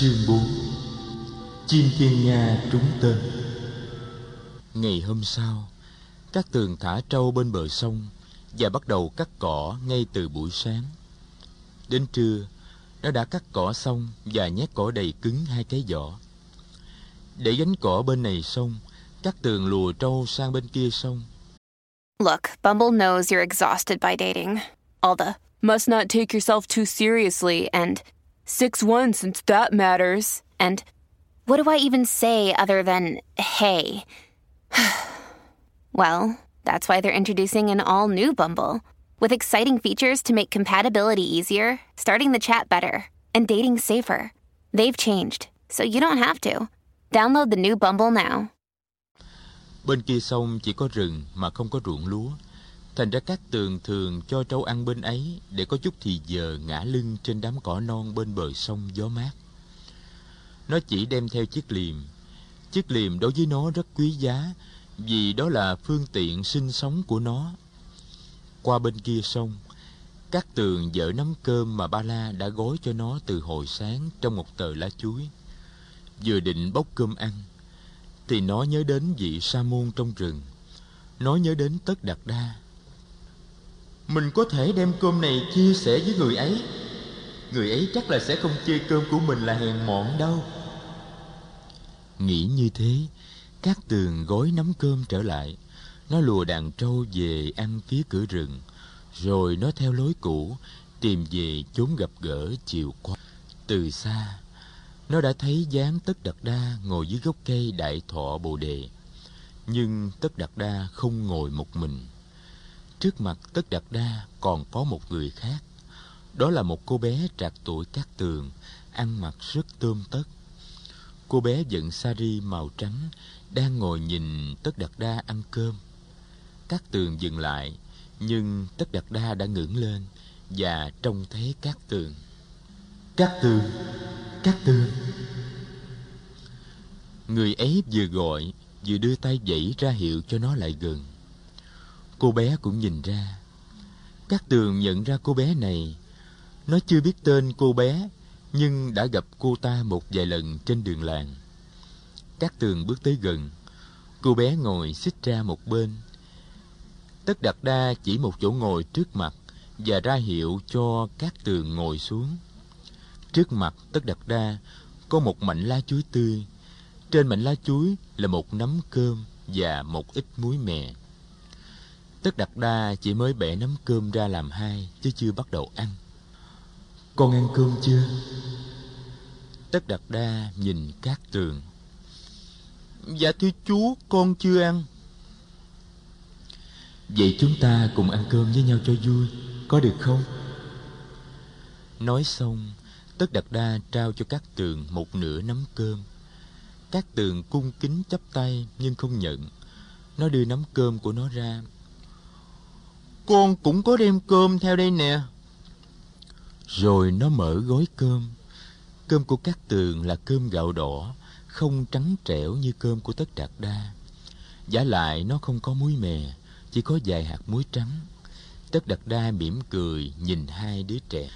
Chương 4 Chim thiên nga trúng tên. Ngày hôm sau Các tường thả trâu bên bờ sông Và bắt đầu cắt cỏ ngay từ buổi sáng. Đến trưa Nó đã cắt cỏ xong Và nhét cỏ đầy cứng hai cái giỏ Để gánh cỏ bên này sông Các tường lùa trâu sang bên kia sông. Look, Bumble knows you're exhausted by dating. All the must not take yourself too seriously and 6 1 since that matters. And what do I even say other than hey? well, that's why they're introducing an all new Bumble with exciting features to make compatibility easier, starting the chat better, and dating safer. They've changed, so you don't have to. Download the new Bumble now. Bên kia sông chỉ có rừng mà không có ruộng lúa. Thành ra các tường thường cho trâu ăn bên ấy để có chút thì giờ ngã lưng trên đám cỏ non bên bờ sông gió mát. Nó chỉ đem theo chiếc liềm. Chiếc liềm đối với nó rất quý giá vì đó là phương tiện sinh sống của nó. Qua bên kia sông, các tường dỡ nắm cơm mà ba la đã gói cho nó từ hồi sáng trong một tờ lá chuối. Vừa định bốc cơm ăn, thì nó nhớ đến vị sa môn trong rừng. Nó nhớ đến tất đạt đa. Mình có thể đem cơm này chia sẻ với người ấy. Người ấy chắc là sẽ không chê cơm của mình là hèn mọn đâu. Nghĩ như thế, các tường gói nắm cơm trở lại. Nó lùa đàn trâu về ăn phía cửa rừng. Rồi nó theo lối cũ, tìm về chốn gặp gỡ chiều qua. Từ xa, nó đã thấy dáng Tất đặt Đa ngồi dưới gốc cây đại thọ bồ đề. Nhưng Tất đặt Đa không ngồi một mình. Trước mặt Tất Đạt Đa còn có một người khác. Đó là một cô bé trạc tuổi cát tường, ăn mặc rất tươm tất. Cô bé giận sari màu trắng, đang ngồi nhìn Tất Đạt Đa ăn cơm. Cát tường dừng lại, nhưng Tất Đạt Đa đã ngẩng lên và trông thấy Cát tường. Cát tường Cát tường Người ấy vừa gọi Vừa đưa tay vẫy ra hiệu cho nó lại gần Cô bé cũng nhìn ra. Các tường nhận ra cô bé này. Nó chưa biết tên cô bé, Nhưng đã gặp cô ta một vài lần trên đường làng. Các tường bước tới gần. Cô bé ngồi xích ra một bên. Tất đặt đa chỉ một chỗ ngồi trước mặt Và ra hiệu cho các tường ngồi xuống. Trước mặt Tất đặt Đa có một mảnh lá chuối tươi. Trên mảnh lá chuối là một nắm cơm và một ít muối mè. Tất đặt Đa chỉ mới bẻ nắm cơm ra làm hai chứ chưa bắt đầu ăn. Con ăn cơm chưa? Tất đặt Đa nhìn Cát Tường. Dạ thưa chú, con chưa ăn. Vậy chúng ta cùng ăn cơm với nhau cho vui, có được không? Nói xong, Tất đặt Đa trao cho các tường một nửa nắm cơm. Các tường cung kính chắp tay nhưng không nhận. Nó đưa nắm cơm của nó ra. Con cũng có đem cơm theo đây nè. Rồi nó mở gói cơm. Cơm của các tường là cơm gạo đỏ, không trắng trẻo như cơm của Tất Đạt Đa. Giả lại nó không có muối mè, chỉ có vài hạt muối trắng. Tất Đạt Đa mỉm cười nhìn hai đứa trẻ.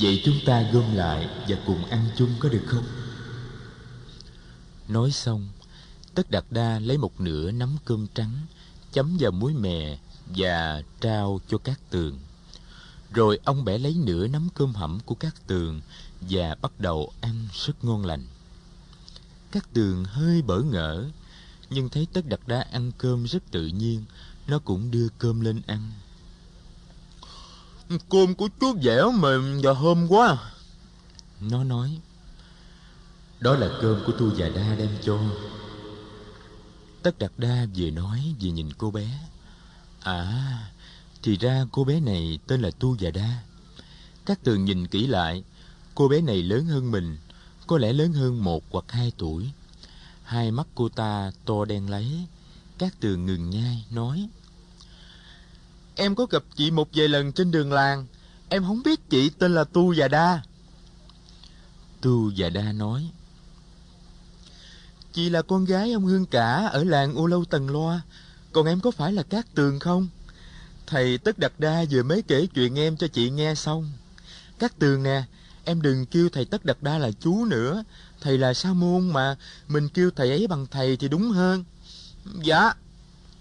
Vậy chúng ta gom lại và cùng ăn chung có được không? Nói xong, Tất Đạt Đa lấy một nửa nắm cơm trắng, chấm vào muối mè và trao cho các tường. Rồi ông bẻ lấy nửa nắm cơm hẩm của các tường và bắt đầu ăn rất ngon lành. Các tường hơi bỡ ngỡ, nhưng thấy Tất Đạt Đa ăn cơm rất tự nhiên, nó cũng đưa cơm lên ăn. Cơm của chú dẻo mềm và thơm quá Nó nói Đó là cơm của tu già đa đem cho Tất Đạt Đa vừa nói vừa nhìn cô bé À Thì ra cô bé này tên là Tu Già Đa. Các tường nhìn kỹ lại, Cô bé này lớn hơn mình, Có lẽ lớn hơn một hoặc hai tuổi. Hai mắt cô ta to đen lấy, Các tường ngừng nhai, nói, Em có gặp chị một vài lần trên đường làng, Em không biết chị tên là Tu Già Đa. Tu Già Đa nói, Chị là con gái ông Hương Cả Ở làng U Lâu Tần Loa còn em có phải là Cát Tường không Thầy Tất Đạt Đa vừa mới kể chuyện em cho chị nghe xong Cát Tường nè em đừng kêu thầy Tất Đạt Đa là chú nữa. Thầy là sa môn mà, mình kêu thầy ấy bằng thầy thì đúng hơn. Dạ.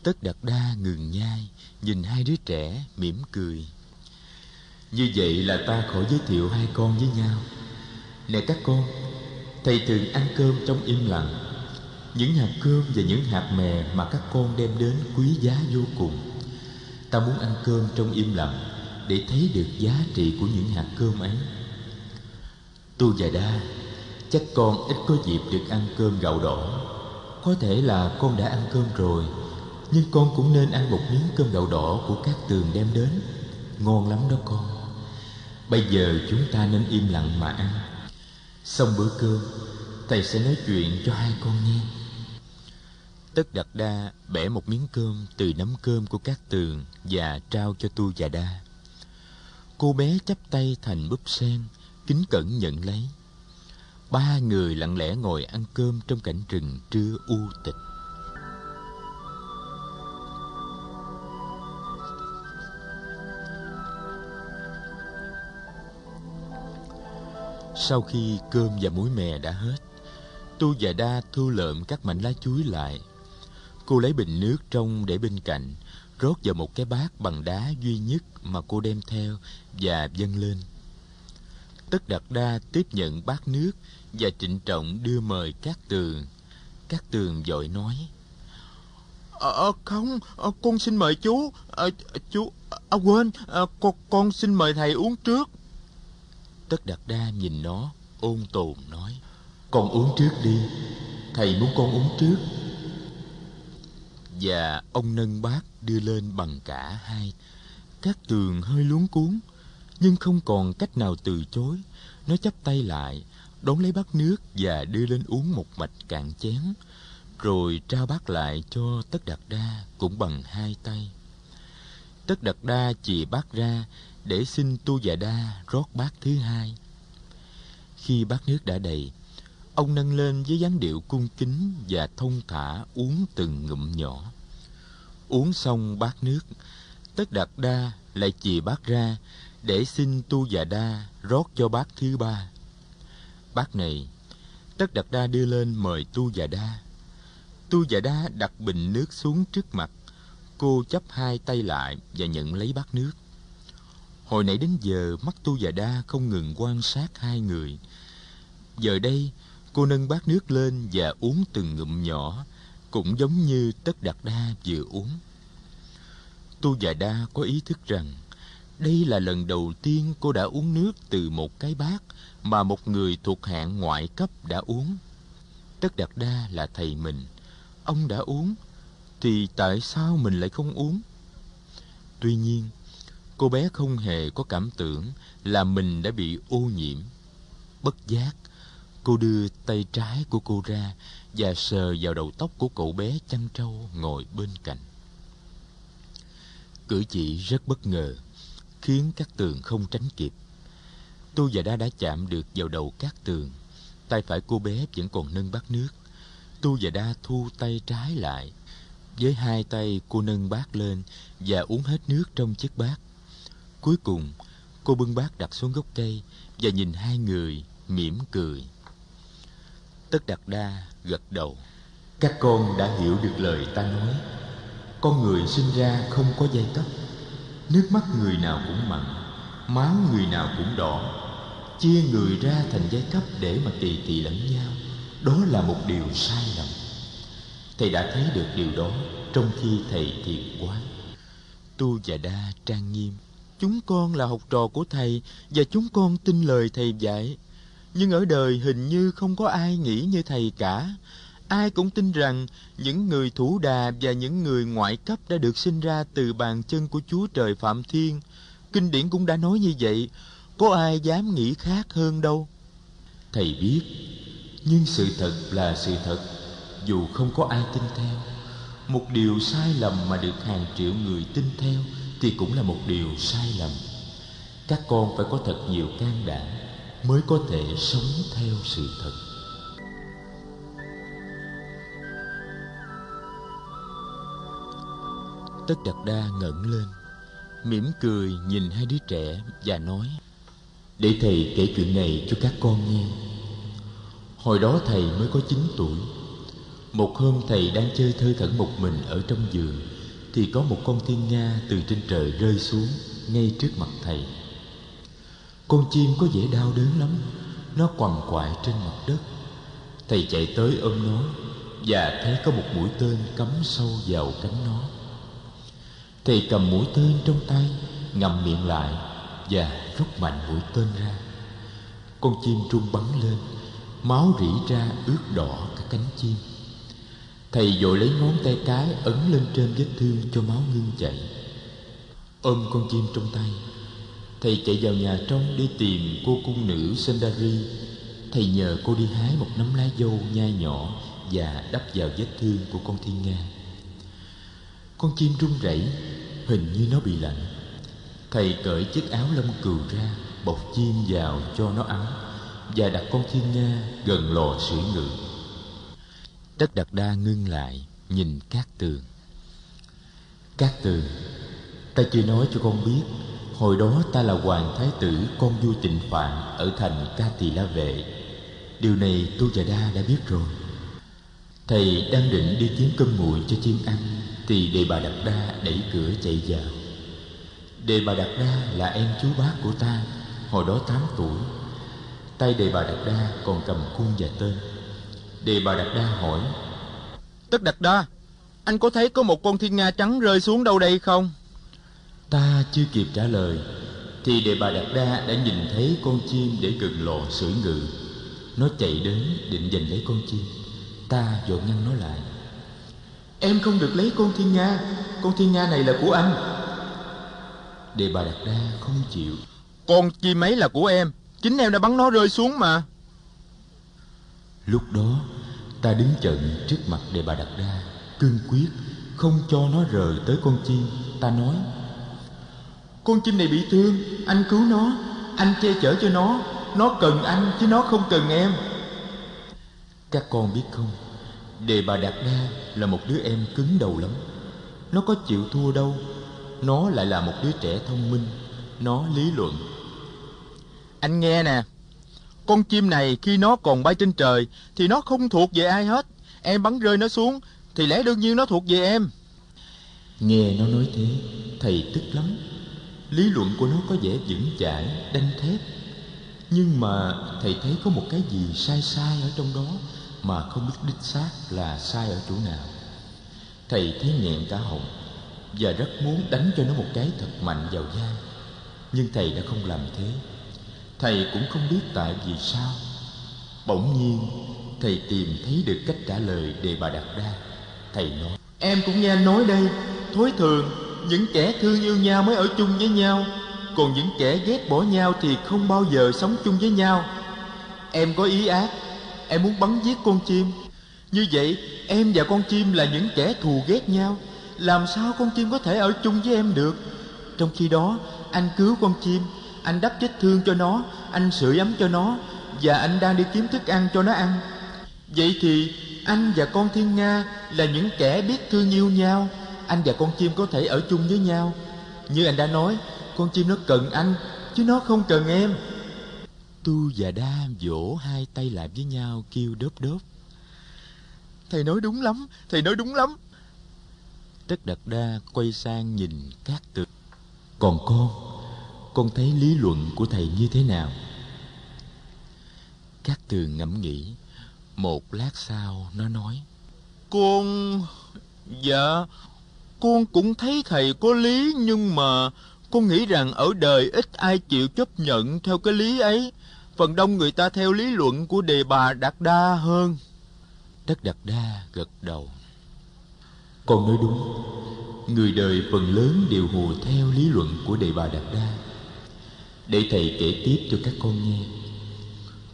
Tất Đạt Đa ngừng nhai, nhìn hai đứa trẻ, mỉm cười. Như vậy là ta khỏi giới thiệu hai con với nhau. Nè các con, thầy thường ăn cơm trong im lặng. Những hạt cơm và những hạt mè mà các con đem đến quý giá vô cùng. Ta muốn ăn cơm trong im lặng để thấy được giá trị của những hạt cơm ấy. Tu già Đa, chắc con ít có dịp được ăn cơm gạo đỏ. Có thể là con đã ăn cơm rồi, nhưng con cũng nên ăn một miếng cơm gạo đỏ của các tường đem đến. Ngon lắm đó con. Bây giờ chúng ta nên im lặng mà ăn. Xong bữa cơm, thầy sẽ nói chuyện cho hai con nghe. Tất đặt Đa bẻ một miếng cơm từ nắm cơm của các tường và trao cho Tu và Đa. Cô bé chắp tay thành búp sen, kính cẩn nhận lấy. Ba người lặng lẽ ngồi ăn cơm trong cảnh rừng trưa u tịch. Sau khi cơm và muối mè đã hết, Tu và Đa thu lượm các mảnh lá chuối lại. Cô lấy bình nước trong để bên cạnh, rót vào một cái bát bằng đá duy nhất mà cô đem theo và dâng lên. Tất Đạt Đa tiếp nhận bát nước và trịnh trọng đưa mời các tường. Các tường vội nói. Ờ, không, à, con xin mời chú. À, chú, à, quên, à, con, con xin mời thầy uống trước. Tất Đạt Đa nhìn nó, ôn tồn nói. Con uống trước đi, thầy muốn con uống trước. Và ông nâng bát đưa lên bằng cả hai. Các tường hơi luống cuốn, nhưng không còn cách nào từ chối. Nó chắp tay lại, đón lấy bát nước và đưa lên uống một mạch cạn chén. Rồi trao bát lại cho Tất Đạt Đa cũng bằng hai tay. Tất Đạt Đa chì bát ra để xin Tu Già Đa rót bát thứ hai. Khi bát nước đã đầy, ông nâng lên với dáng điệu cung kính và thông thả uống từng ngụm nhỏ. Uống xong bát nước, Tất Đạt Đa lại chì bát ra để xin Tu Già Đa rót cho bát thứ ba. Bát này, Tất Đạt Đa đưa lên mời Tu Già Đa. Tu Già Đa đặt bình nước xuống trước mặt. Cô chấp hai tay lại và nhận lấy bát nước. Hồi nãy đến giờ mắt Tu Già Đa không ngừng quan sát hai người. Giờ đây, cô nâng bát nước lên và uống từng ngụm nhỏ, cũng giống như Tất Đạt Đa vừa uống. Tu Già Đa có ý thức rằng đây là lần đầu tiên cô đã uống nước từ một cái bát mà một người thuộc hạng ngoại cấp đã uống. Tất Đạt Đa là thầy mình, ông đã uống, thì tại sao mình lại không uống? Tuy nhiên, cô bé không hề có cảm tưởng là mình đã bị ô nhiễm. Bất giác, cô đưa tay trái của cô ra và sờ vào đầu tóc của cậu bé chăn trâu ngồi bên cạnh. Cử chỉ rất bất ngờ, khiến các tường không tránh kịp. tôi và Đa đã chạm được vào đầu các tường. Tay phải cô bé vẫn còn nâng bát nước. tôi và Đa thu tay trái lại. Với hai tay cô nâng bát lên và uống hết nước trong chiếc bát. Cuối cùng, cô bưng bát đặt xuống gốc cây và nhìn hai người mỉm cười. Tất Đạt Đa gật đầu. Các con đã hiểu được lời ta nói. Con người sinh ra không có dây tóc Nước mắt người nào cũng mặn, máu người nào cũng đỏ. Chia người ra thành giai cấp để mà kỳ thị lẫn nhau, đó là một điều sai lầm. Thầy đã thấy được điều đó trong khi thầy thiền quán. Tu và Đa trang nghiêm. Chúng con là học trò của thầy và chúng con tin lời thầy dạy. Nhưng ở đời hình như không có ai nghĩ như thầy cả. Ai cũng tin rằng những người thủ đà và những người ngoại cấp đã được sinh ra từ bàn chân của Chúa Trời Phạm Thiên. Kinh điển cũng đã nói như vậy, có ai dám nghĩ khác hơn đâu. Thầy biết, nhưng sự thật là sự thật, dù không có ai tin theo. Một điều sai lầm mà được hàng triệu người tin theo thì cũng là một điều sai lầm. Các con phải có thật nhiều can đảm mới có thể sống theo sự thật. Tất đặt Đa ngẩng lên, mỉm cười nhìn hai đứa trẻ và nói: để thầy kể chuyện này cho các con nghe. Hồi đó thầy mới có 9 tuổi. Một hôm thầy đang chơi thơ thẩn một mình ở trong giường thì có một con thiên nga từ trên trời rơi xuống ngay trước mặt thầy con chim có vẻ đau đớn lắm. Nó quằn quại trên mặt đất. Thầy chạy tới ôm nó và thấy có một mũi tên cắm sâu vào cánh nó. Thầy cầm mũi tên trong tay, ngậm miệng lại và rút mạnh mũi tên ra. Con chim trung bắn lên, máu rỉ ra ướt đỏ cả cánh chim. Thầy vội lấy ngón tay cái ấn lên trên vết thương cho máu ngưng chảy. Ôm con chim trong tay thầy chạy vào nhà trong đi tìm cô cung nữ sendari thầy nhờ cô đi hái một nắm lá dâu nhai nhỏ và đắp vào vết thương của con thiên nga. Con chim run rẩy, hình như nó bị lạnh. Thầy cởi chiếc áo lông cừu ra, bọc chim vào cho nó ấm và đặt con thiên nga gần lò sưởi ngự. Đất đặt đa ngưng lại, nhìn cát tường. Cát tường, ta chưa nói cho con biết hồi đó ta là hoàng thái tử, con vua tịnh phạn, ở thành ca tỳ la vệ điều này tu già đa đã biết rồi. Thầy đang định đi kiếm cơm nguội cho chim ăn, thì đề bà đạt đa đẩy cửa chạy vào. Đề bà đạt đa là em chú bác của ta, hồi đó tám tuổi. Tay đề bà đạt đa còn cầm cung và tên. Đề bà đạt đa hỏi tất đạt đa, anh có thấy có một con thiên nga trắng rơi xuống đâu đây không? Ta chưa kịp trả lời thì đề bà đạt đa đã nhìn thấy con chim để gần lò sưởi ngự. Nó chạy đến định giành lấy con chim. Ta vội ngăn nó lại. Em không được lấy con thiên nga. Con thiên nga này là của anh. Đề bà đạt đa không chịu. Con chim ấy là của em. Chính em đã bắn nó rơi xuống mà. Lúc đó ta đứng chận trước mặt đề bà đạt đa cương quyết không cho nó rời tới con chim. Ta nói con chim này bị thương. Anh cứu nó. Anh che chở cho nó. Nó cần anh, chứ nó không cần em. Các con biết không? Đề bà đạt đa là một đứa em cứng đầu lắm. Nó có chịu thua đâu. Nó lại là một đứa trẻ thông minh. Nó lý luận. Anh nghe nè. Con chim này khi nó còn bay trên trời thì nó không thuộc về ai hết. Em bắn rơi nó xuống thì lẽ đương nhiên nó thuộc về em. Nghe nó nói thế, thầy tức lắm lý luận của nó có vẻ vững chãi, đanh thép. Nhưng mà thầy thấy có một cái gì sai sai ở trong đó mà không biết đích xác là sai ở chỗ nào. Thầy thấy nghẹn cả họng và rất muốn đánh cho nó một cái thật mạnh vào vai. Nhưng thầy đã không làm thế. Thầy cũng không biết tại vì sao. Bỗng nhiên, thầy tìm thấy được cách trả lời đề bà đặt ra. Thầy nói, em cũng nghe nói đây. Thối thường những kẻ thương yêu nhau mới ở chung với nhau, còn những kẻ ghét bỏ nhau thì không bao giờ sống chung với nhau. Em có ý ác, em muốn bắn giết con chim. Như vậy, em và con chim là những kẻ thù ghét nhau. Làm sao con chim có thể ở chung với em được? Trong khi đó, anh cứu con chim, anh đắp vết thương cho nó, anh sưởi ấm cho nó, và anh đang đi kiếm thức ăn cho nó ăn. Vậy thì anh và con thiên nga là những kẻ biết thương yêu nhau anh và con chim có thể ở chung với nhau. Như anh đã nói, con chim nó cần anh, chứ nó không cần em. Tu và đa vỗ hai tay lại với nhau, kêu đớp đớp. Thầy nói đúng lắm, thầy nói đúng lắm. Tất đặt đa quay sang nhìn các tường còn con con thấy lý luận của thầy như thế nào? Các tường ngẫm nghĩ, một lát sau nó nói. Con dạ con cũng thấy thầy có lý, nhưng mà con nghĩ rằng ở đời ít ai chịu chấp nhận theo cái lý ấy. Phần đông người ta theo lý luận của đề bà đạt đa hơn. Đất đạt đa gật đầu. Con nói đúng. Người đời phần lớn đều hùa theo lý luận của đề bà đạt đa. Để thầy kể tiếp cho các con nghe.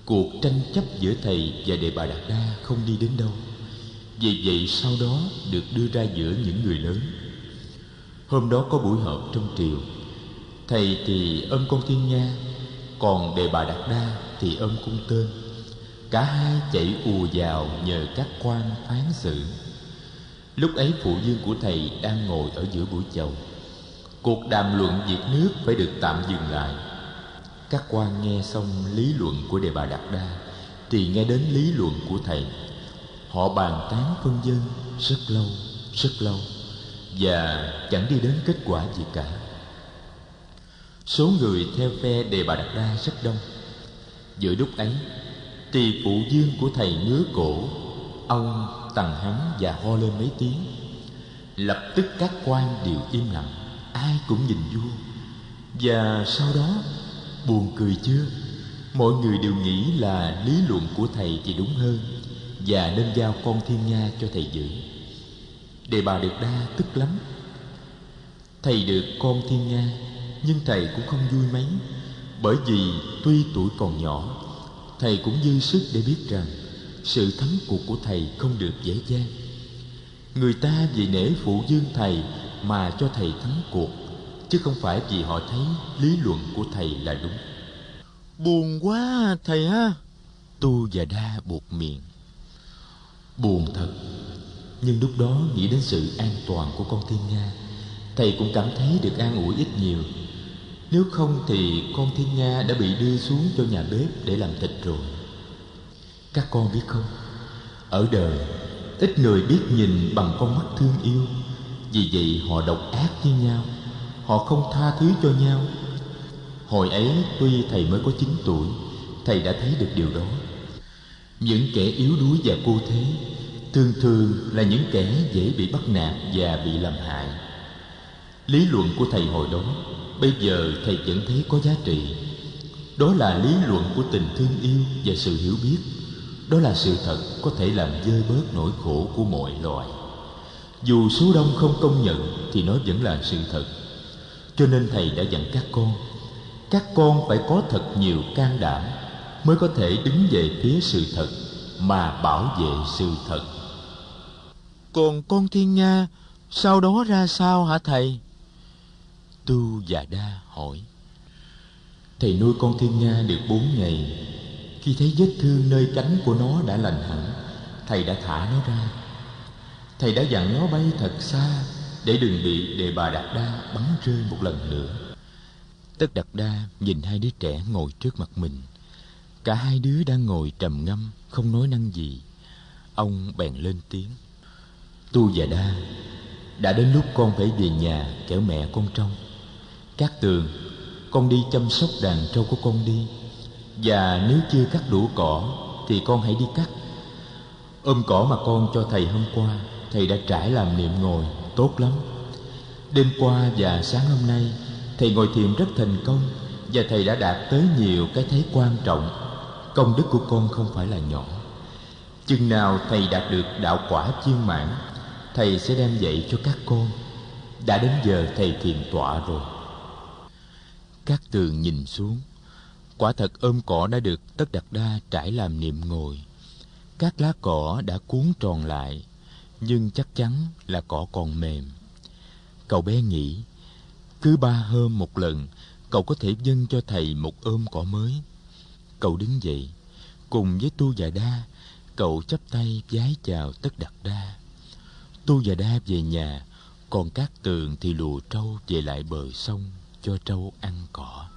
Cuộc tranh chấp giữa thầy và đề bà đạt đa không đi đến đâu vì vậy sau đó được đưa ra giữa những người lớn. Hôm đó có buổi họp trong triều. Thầy thì ôm con thiên nga, còn đề bà đạt đa thì ôm cung tên. Cả hai chạy ùa vào nhờ các quan phán xử. Lúc ấy phụ dương của thầy đang ngồi ở giữa buổi chầu. Cuộc đàm luận việc nước phải được tạm dừng lại. Các quan nghe xong lý luận của đề bà đạt đa thì nghe đến lý luận của thầy họ bàn tán phân dân rất lâu rất lâu, và chẳng đi đến kết quả gì cả. Số người theo phe đề bà đạt đa rất đông. Giữa lúc ấy thì phụ dương của thầy ngứa cổ, ông tằng hắn và ho lên mấy tiếng. Lập tức các quan đều im lặng, ai cũng nhìn vua. Và sau đó, buồn cười chưa? Mọi người đều nghĩ là lý luận của thầy thì đúng hơn và nên giao con thiên nga cho thầy giữ. Đề bà được đa tức lắm. Thầy được con thiên nga nhưng thầy cũng không vui mấy bởi vì tuy tuổi còn nhỏ thầy cũng dư sức để biết rằng sự thắng cuộc của thầy không được dễ dàng. Người ta vì nể phụ dương thầy mà cho thầy thắng cuộc chứ không phải vì họ thấy lý luận của thầy là đúng. Buồn quá thầy ha. Tu và đa buộc miệng buồn thật. Nhưng lúc đó nghĩ đến sự an toàn của con thiên nga, thầy cũng cảm thấy được an ủi ít nhiều. Nếu không thì con thiên nga đã bị đưa xuống cho nhà bếp để làm thịt rồi. Các con biết không? Ở đời, ít người biết nhìn bằng con mắt thương yêu. Vì vậy họ độc ác với nhau, họ không tha thứ cho nhau. Hồi ấy tuy thầy mới có 9 tuổi, thầy đã thấy được điều đó những kẻ yếu đuối và cô thế, thường thường là những kẻ dễ bị bắt nạt và bị làm hại. Lý luận của thầy hồi đó, bây giờ thầy vẫn thấy có giá trị. Đó là lý luận của tình thương yêu và sự hiểu biết. Đó là sự thật có thể làm dơi bớt nỗi khổ của mọi loài. Dù số đông không công nhận thì nó vẫn là sự thật. Cho nên thầy đã dặn các con các con phải có thật nhiều can đảm mới có thể đứng về phía sự thật mà bảo vệ sự thật. Còn con thiên nga sau đó ra sao hả thầy? Tu và đa hỏi. Thầy nuôi con thiên nga được bốn ngày. Khi thấy vết thương nơi cánh của nó đã lành hẳn thầy đã thả nó ra. Thầy đã dặn nó bay thật xa để đừng bị đề bà đạt đa bắn rơi một lần nữa. Tất đạt đa nhìn hai đứa trẻ ngồi trước mặt mình cả hai đứa đang ngồi trầm ngâm, không nói năng gì. Ông bèn lên tiếng. Tu và đa, đã đến lúc con phải về nhà kẻo mẹ con trông. Các tường, con đi chăm sóc đàn trâu của con đi. Và nếu chưa cắt đủ cỏ, thì con hãy đi cắt. Ôm cỏ mà con cho thầy hôm qua, thầy đã trải làm niệm ngồi, tốt lắm. Đêm qua và sáng hôm nay, thầy ngồi thiền rất thành công và thầy đã đạt tới nhiều cái thấy quan trọng công đức của con không phải là nhỏ. Chừng nào thầy đạt được đạo quả viên mãn, thầy sẽ đem dạy cho các con. Đã đến giờ thầy thiền tọa rồi. Các tường nhìn xuống, quả thật ôm cỏ đã được tất đặt đa trải làm niệm ngồi. Các lá cỏ đã cuốn tròn lại, nhưng chắc chắn là cỏ còn mềm. Cậu bé nghĩ, cứ ba hôm một lần, cậu có thể dâng cho thầy một ôm cỏ mới cậu đứng dậy. Cùng với tu và đa, cậu chắp tay vái chào tất đặt đa. Tu và đa về nhà, còn các tường thì lùa trâu về lại bờ sông cho trâu ăn cỏ.